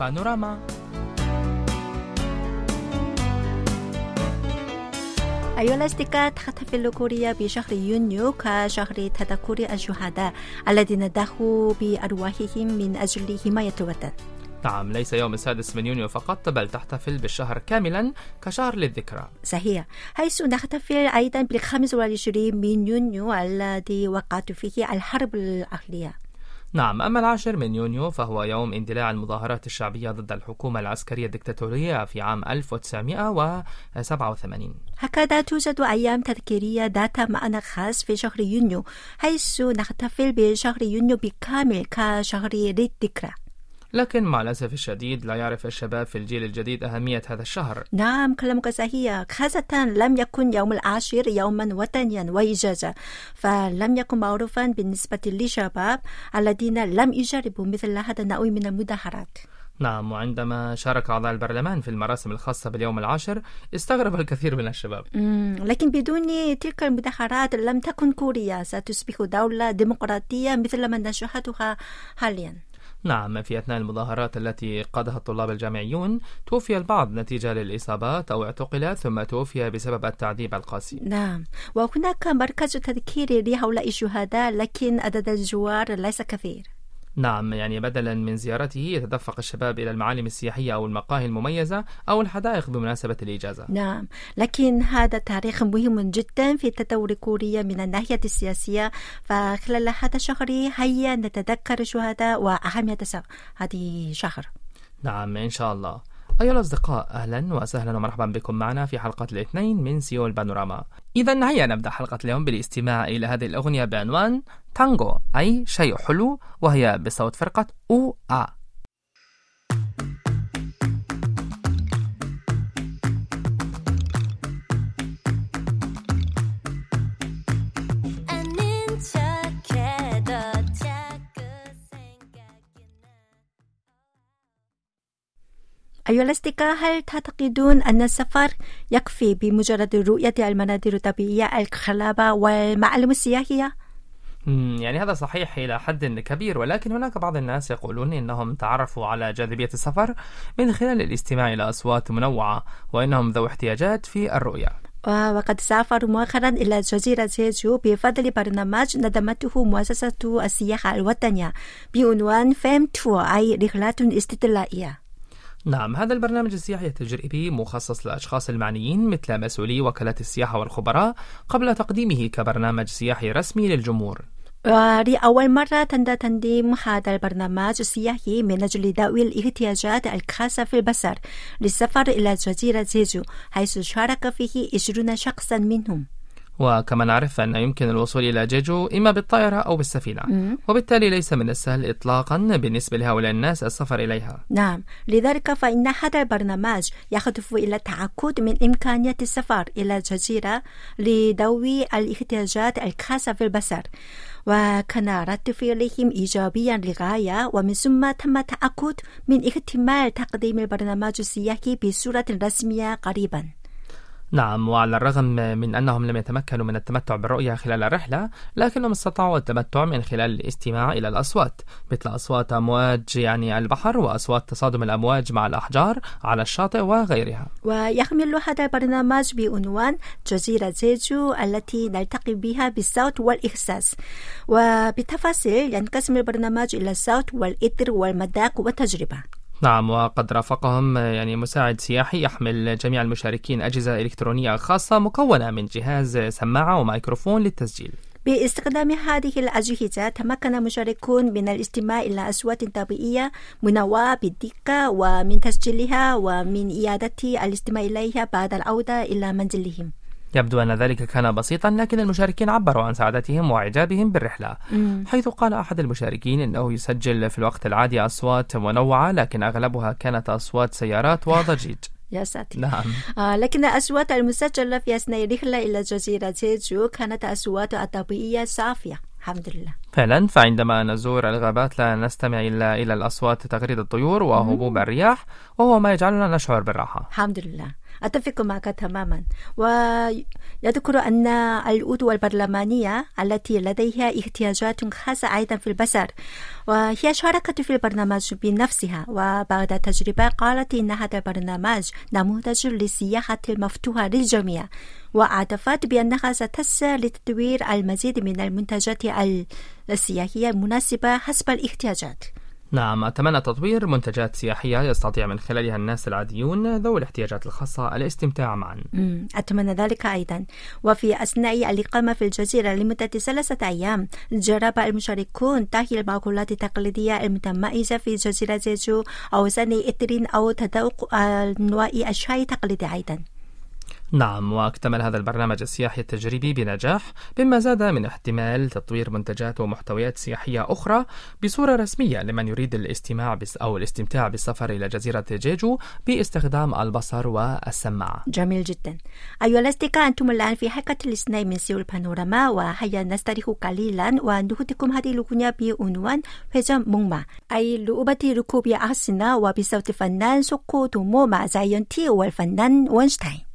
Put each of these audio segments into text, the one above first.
بانوراما أيها الأصدقاء تحتفل كوريا بشهر يونيو كشهر تذكر الشهداء الذين ضحوا بأرواحهم من أجل حماية الوطن. نعم ليس يوم السادس من يونيو فقط بل تحتفل بالشهر كاملا كشهر للذكرى. صحيح حيث نحتفل أيضا بالخامس والعشرين من يونيو الذي وقعت فيه الحرب الأهلية. نعم أما العاشر من يونيو فهو يوم اندلاع المظاهرات الشعبية ضد الحكومة العسكرية الدكتاتورية في عام 1987 هكذا توجد أيام تذكيرية ذات معنى خاص في شهر يونيو حيث نحتفل بشهر يونيو بالكامل كشهر للذكرى لكن مع الأسف الشديد لا يعرف الشباب في الجيل الجديد أهمية هذا الشهر. نعم كلامك صحيح. خاصة لم يكن يوم العاشر يوما وطنيا وإجازة فلم يكن معروفا بالنسبة للشباب الذين لم يجربوا مثل هذا النوع من المظاهرات. نعم وعندما شارك أعضاء البرلمان في المراسم الخاصة باليوم العاشر استغرب الكثير من الشباب. لكن بدون تلك المظاهرات لم تكن كوريا ستصبح دولة ديمقراطية مثل ما نشاهدها حاليا. نعم في أثناء المظاهرات التي قادها الطلاب الجامعيون توفي البعض نتيجة للإصابات أو اعتقل ثم توفي بسبب التعذيب القاسي. نعم. وهناك مركز تذكير لهؤلاء الشهداء لكن عدد الزوار ليس كثير. نعم يعني بدلا من زيارته يتدفق الشباب إلى المعالم السياحية أو المقاهي المميزة أو الحدائق بمناسبة الإجازة. نعم لكن هذا تاريخ مهم جدا في تطور كوريا من الناحية السياسية. فخلال هذا الشهر هيا نتذكر الشهداء وأهمية هذه الشهر نعم إن شاء الله. أيها الأصدقاء أهلا وسهلا ومرحبا بكم معنا في حلقة الاثنين من سيول بانوراما. إذا هيا نبدأ حلقة اليوم بالاستماع إلى هذه الأغنية بعنوان تانغو أي شيء حلو وهي بصوت فرقة أو آ أيها الأصدقاء هل تعتقدون أن السفر يكفي بمجرد رؤية المناظر الطبيعية الخلابة والمعالم السياحية؟ يعني هذا صحيح إلى حد كبير ولكن هناك بعض الناس يقولون إنهم تعرفوا على جاذبية السفر من خلال الاستماع إلى أصوات منوعة وإنهم ذو احتياجات في الرؤية. وقد سافروا مؤخرا إلى جزيرة جيجو بفضل برنامج نظمته مؤسسة السياحة الوطنية بعنوان فيم تور أي رحلات استطلاعية نعم هذا البرنامج السياحي التجريبي مخصص للأشخاص المعنيين مثل مسؤولي وكالات السياحة والخبراء قبل تقديمه كبرنامج سياحي رسمي للجمهور. ولأول مرة تم تنظيم هذا البرنامج السياحي من أجل ذوي الاحتياجات الخاصة في البصر للسفر إلى جزيرة جيجو حيث شارك فيه 20 شخصا منهم. وكما نعرف أن يمكن الوصول إلى جيجو إما بالطائرة أو بالسفينة. وبالتالي ليس من السهل إطلاقا بالنسبة لهؤلاء الناس السفر إليها. نعم. لذلك فإن هذا البرنامج يهدف إلى التأكد من إمكانية السفر إلى الجزيرة لذوي الاحتياجات الخاصة في البصر. وكان رد فعلهم إيجابيا للغاية ومن ثم تم التأكد من احتمال تقديم البرنامج السياحي بصورة رسمية قريبا. نعم وعلى الرغم من أنهم لم يتمكنوا من التمتع بالرؤية خلال الرحلة لكنهم استطاعوا التمتع من خلال الاستماع إلى الأصوات مثل أصوات أمواج يعني البحر وأصوات تصادم الأمواج مع الأحجار على الشاطئ وغيرها. ويحمل هذا البرنامج بعنوان جزيرة جيجو التي نلتقي بها بالصوت والإحساس. وبتفاصيل ينقسم البرنامج إلى الصوت والإثر والمذاق والتجربة. نعم وقد رافقهم يعني مساعد سياحي يحمل جميع المشاركين أجهزة إلكترونية خاصة مكونة من جهاز سماعة وميكروفون للتسجيل. باستخدام هذه الأجهزة تمكن المشاركون من الاستماع إلى أصوات طبيعية منوعة بالدقة ومن تسجيلها ومن إعادة الاستماع إليها بعد العودة إلى منزلهم. يبدو أن ذلك كان بسيطا لكن المشاركين عبروا عن سعادتهم وإعجابهم بالرحلة. حيث قال أحد المشاركين أنه يسجل في الوقت العادي أصوات منوعة لكن أغلبها كانت أصوات سيارات وضجيج. يا ساتر. نعم. آه لكن الأصوات المسجلة في أثناء الرحلة إلى جزيرة جيجو كانت أصوات طبيعية صافية. الحمد لله. فعلا فعندما نزور الغابات لا نستمع إلا إلى الأصوات تغريد الطيور وهبوب الرياح وهو ما يجعلنا نشعر بالراحة. الحمد لله. أتفق معك تماما. ويذكر أن العضو البرلمانية التي لديها احتياجات خاصة أيضا في البصر وهي شاركت في البرنامج بنفسها. وبعد تجربة قالت إن هذا البرنامج نموذج للسياحة المفتوحة للجميع. واعترفت بأنها ستسعى لتطوير المزيد من المنتجات السياحية المناسبة حسب الاحتياجات. نعم أتمنى تطوير منتجات سياحية يستطيع من خلالها الناس العاديون ذوي الاحتياجات الخاصة الاستمتاع معا. أتمنى ذلك أيضا. وفي أثناء الإقامة في الجزيرة لمدة ثلاثة أيام جرب المشاركون طهي المأكولات التقليدية المتميزة في جزيرة جيجو أو صنع إثرين أو تذوق أنواع الشاي التقليدي أيضا. نعم واكتمل هذا البرنامج السياحي التجريبي بنجاح مما زاد من احتمال تطوير منتجات ومحتويات سياحية أخرى بصورة رسمية لمن يريد الاستماع بس أو الاستمتاع بالسفر إلى جزيرة جيجو باستخدام البصر والسماعة جميل جدا أيها الأصدقاء أنتم الآن في حلقة الاثنين من سيول بانوراما وهيا نستريح قليلا ونهدكم هذه الأغنية بعنوان 회전 목마 أي لعبة ركوب أحصنة وبصوت الفنان سوكو تومو مع زايونتي والفنان وينشتاين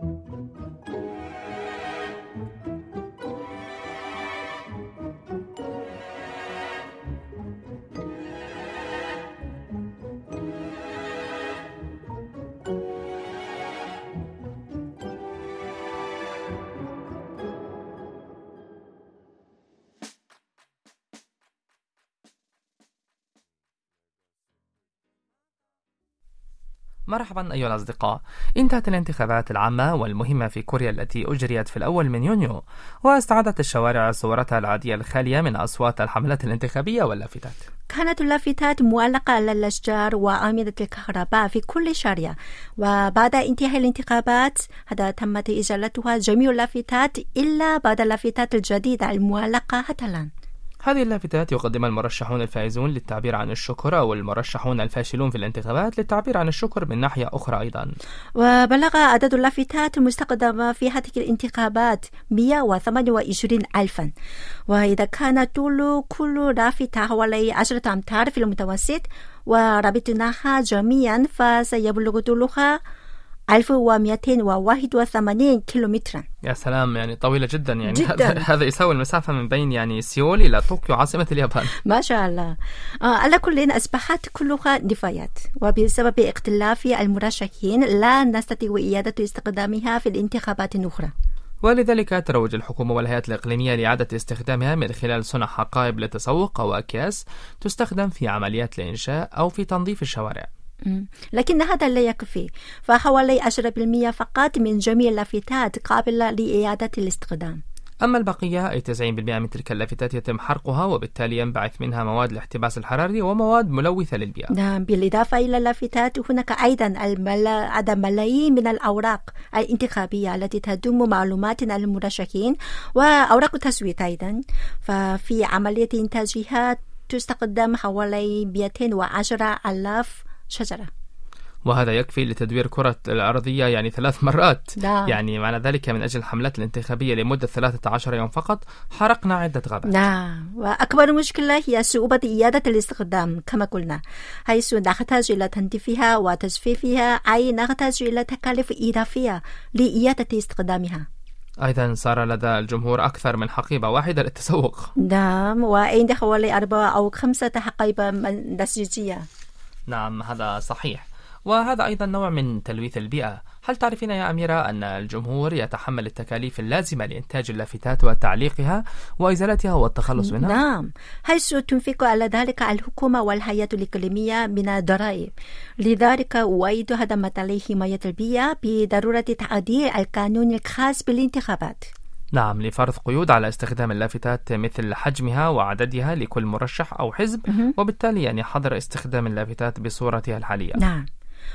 Thank you مرحبا أيها الأصدقاء. انتهت الانتخابات العامة والمهمة في كوريا التي أجريت في الأول من يونيو واستعادت الشوارع صورتها العادية الخالية من أصوات الحملات الانتخابية واللافتات. كانت اللافتات معلقة على الأشجار وأعمدة الكهرباء في كل شارع. وبعد انتهاء الانتخابات هذا تمت إزالتها جميع اللافتات إلا بعد اللافتات الجديدة المعلقة حتى الآن هذه اللافتات يقدمها المرشحون الفائزون للتعبير عن الشكر أو المرشحون الفاشلون في الانتخابات للتعبير عن الشكر من ناحية أخرى أيضا. وبلغ عدد اللافتات المستخدمة في هذه الانتخابات 128 ألفا. وإذا كان طول كل لافتة حوالي 10 أمتار في المتوسط وربطناها جميعا فسيبلغ طولها 1281 كيلومترا يا سلام يعني طويلة جدا يعني جداً. هذا- يساوي المسافة من بين يعني سيول إلى طوكيو عاصمة اليابان ما شاء الله آه على كل أصبحت كلها نفايات وبسبب اختلاف المرشحين لا نستطيع إعادة استخدامها في الانتخابات الأخرى ولذلك تروج الحكومة والهيئات الإقليمية لإعادة استخدامها من خلال صنع حقائب للتسوق أو أكياس تستخدم في عمليات الإنشاء أو في تنظيف الشوارع. لكن هذا لا يكفي. فحوالي 10% فقط من جميع اللافتات قابلة لإعادة الاستخدام. أما البقية أي 90% من تلك اللافتات يتم حرقها وبالتالي ينبعث منها مواد الاحتباس الحراري ومواد ملوثة للبيئة. نعم بالإضافة إلى اللافتات هناك أيضا الملا... عدد ملايين من الأوراق الانتخابية التي تضم معلومات عن المرشحين وأوراق التصويت أيضا. ففي عملية إنتاجها تستخدم حوالي 210 ألاف شجرة. وهذا يكفي لتدوير كرة الأرضية يعني ثلاث مرات. نعم. يعني معنى ذلك من أجل الحملات الانتخابية لمدة 13 يوم فقط حرقنا عدة غابات. نعم. وأكبر مشكلة هي صعوبة إعادة الاستخدام كما قلنا حيث نحتاج إلى تنظيفها وتجفيفها أي نحتاج إلى تكاليف إضافية لإعادة استخدامها. أيضا صار لدى الجمهور أكثر من حقيبة واحدة للتسوق. نعم. وعند حوالي أربعة أو خمسة حقائب من- نسيجية نعم هذا صحيح. وهذا أيضا نوع من تلويث البيئة. هل تعرفين يا أميرة أن الجمهور يتحمل التكاليف اللازمة لإنتاج اللافتات وتعليقها وإزالتها والتخلص منها؟ نعم. حيث تنفق على ذلك الحكومة والهيئة الإقليمية من الضرائب؟ لذلك أؤيد هدم حماية البيئة بضرورة تعديل القانون الخاص بالانتخابات. نعم لفرض قيود على استخدام اللافتات مثل حجمها وعددها لكل مرشح أو حزب وبالتالي يعني حظر استخدام اللافتات بصورتها الحالية. نعم.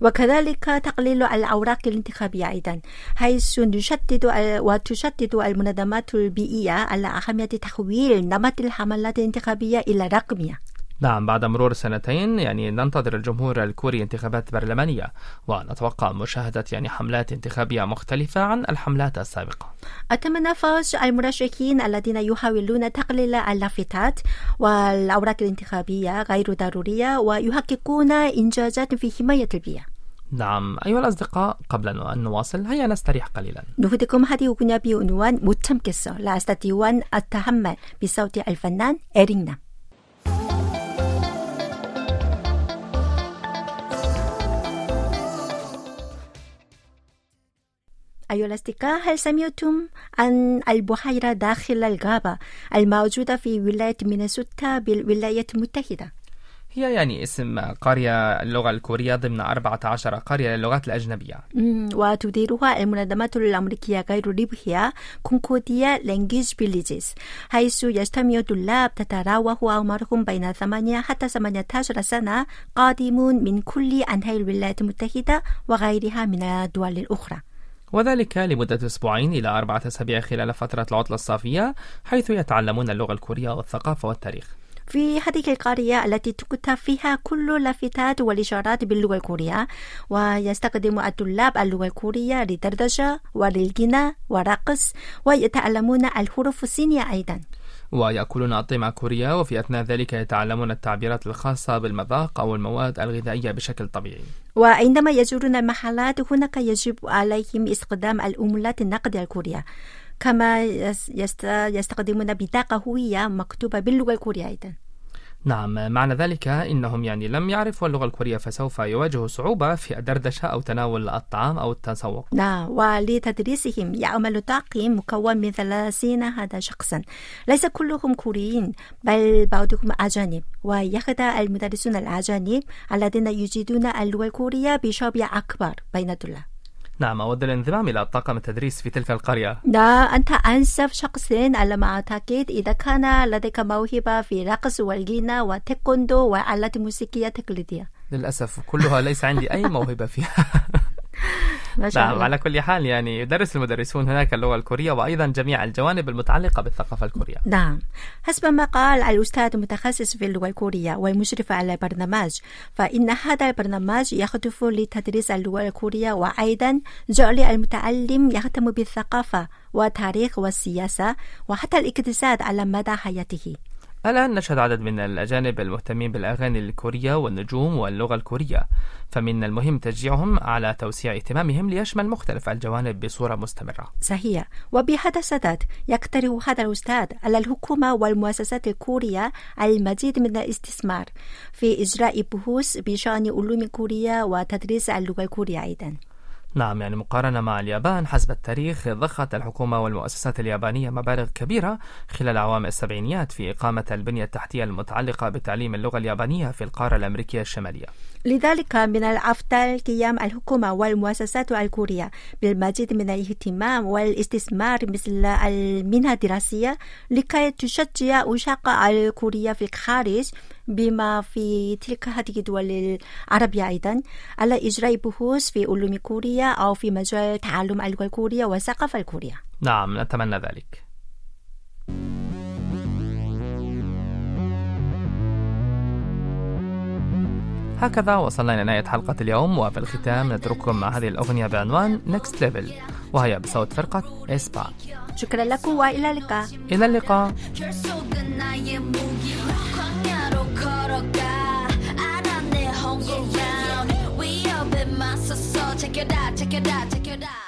وكذلك تقليل الأوراق الانتخابية أيضا حيث نشدد وتشدد المنظمات البيئية على أهمية تحويل نمط الحملات الانتخابية إلى رقمية نعم بعد مرور سنتين يعني ننتظر الجمهور الكوري انتخابات برلمانية ونتوقع مشاهدة يعني حملات انتخابية مختلفة عن الحملات السابقة أتمنى فوز المرشحين الذين يحاولون تقليل اللافتات والأوراق الانتخابية غير ضرورية ويحققون إنجازات في حماية البيئة نعم أيها الأصدقاء قبل أن نواصل هيا نستريح قليلا نهدكم هذه أغنية بعنوان 못 참겠어 لا أستطيع أن أتحمل بصوت الفنان إرينا الأصدقاء هل سمعتم عن البحيرة داخل الغابة الموجودة في ولاية مينيسوتا بالولايات المتحدة؟ هي يعني اسم قرية اللغة الكورية ضمن 14 قرية للغات الأجنبية 음, وتديرها المنظمة الأمريكية غير الربحية Concordia Language Villages حيث يجتمع طلاب تتراوح أعمارهم بين 8 حتى 18 سنة قادمون من كل أنحاء الولايات المتحدة وغيرها من الدول الأخرى وذلك لمدة أسبوعين إلى أربعة أسابيع خلال فترة العطلة الصيفية حيث يتعلمون اللغة الكورية والثقافة والتاريخ. في هذه القرية التي تكتب فيها كل اللافتات والإشارات باللغة الكورية ويستخدم الطلاب اللغة الكورية للدردشة وللغناء والرقص ويتعلمون الحروف الصينية أيضا. ويأكلون أطعمة كورية وفي أثناء ذلك يتعلمون التعبيرات الخاصة بالمذاق أو المواد الغذائية بشكل طبيعي. وعندما يزورون المحلات هناك يجب عليهم استخدام الأمولات النقدية الكورية كما يس- يست- يستخدمون بطاقة هوية مكتوبة باللغة الكورية أيضا. نعم معنى ذلك إنهم يعني لم يعرفوا اللغة الكورية فسوف يواجهوا صعوبة في الدردشة أو تناول الطعام أو التسوق. نعم ولتدريسهم يعمل طاقم مكون من ثلاثين هذا شخصا. ليس كلهم كوريين بل بعضهم أجانب. ويخدع المدرسون الأجانب الذين يجيدون اللغة الكورية بشبه أكبر بين الطلاب. نعم أود الانضمام إلى طاقم التدريس في تلك القرية. لا أنت أنسب شخص على ما أعتقد إذا كان لديك موهبة في الرقص والغنى والتايكوندو والآلات الموسيقية التقليدية للأسف كلها ليس عندي أي موهبة فيها. نعم على كل حال يعني يدرس المدرسون هناك اللغة الكورية وأيضا جميع الجوانب المتعلقة بالثقافة الكورية. نعم. حسب ما قال الأستاذ المتخصص في اللغة الكورية والمشرف على البرنامج فإن هذا البرنامج يهدف لتدريس اللغة الكورية وأيضا جعل المتعلم يهتم بالثقافة والتاريخ والسياسة وحتى الاقتصاد على مدى حياته. الآن نشهد عدد من الأجانب المهتمين بالأغاني الكورية والنجوم واللغة الكورية فمن المهم تشجيعهم على توسيع اهتمامهم ليشمل مختلف الجوانب بصورة مستمرة. صحيح. وبهذا السداد يقترح هذا الأستاذ على الحكومة والمؤسسات الكورية المزيد من الاستثمار في إجراء بحوث بشأن علوم كوريا وتدريس اللغة الكورية أيضا. نعم يعني مقارنة مع اليابان حسب التاريخ ضخت الحكومة والمؤسسات اليابانية مبالغ كبيرة خلال أعوام السبعينيات في إقامة البنية التحتية المتعلقة بتعليم اللغة اليابانية في القارة الأمريكية الشمالية. لذلك من الأفضل قيام الحكومة والمؤسسات الكورية بالمزيد من الاهتمام والاستثمار مثل المنحة الدراسية لكي تشجع أنشاق الكورية في الخارج بما في تلك هذه الدول العربية أيضا. على إجراء بحوث في علوم كوريا أو في مجال تعلم اللغة الكورية والثقافة الكورية. نعم نتمنى ذلك. هكذا وصلنا لنهاية حلقة اليوم وفي الختام نترككم مع هذه الأغنية بعنوان Next Level وهي بصوت فرقة إسبا. شكرا لكم وإلى اللقاء. إلى اللقاء. Check it out, check it out, check it out.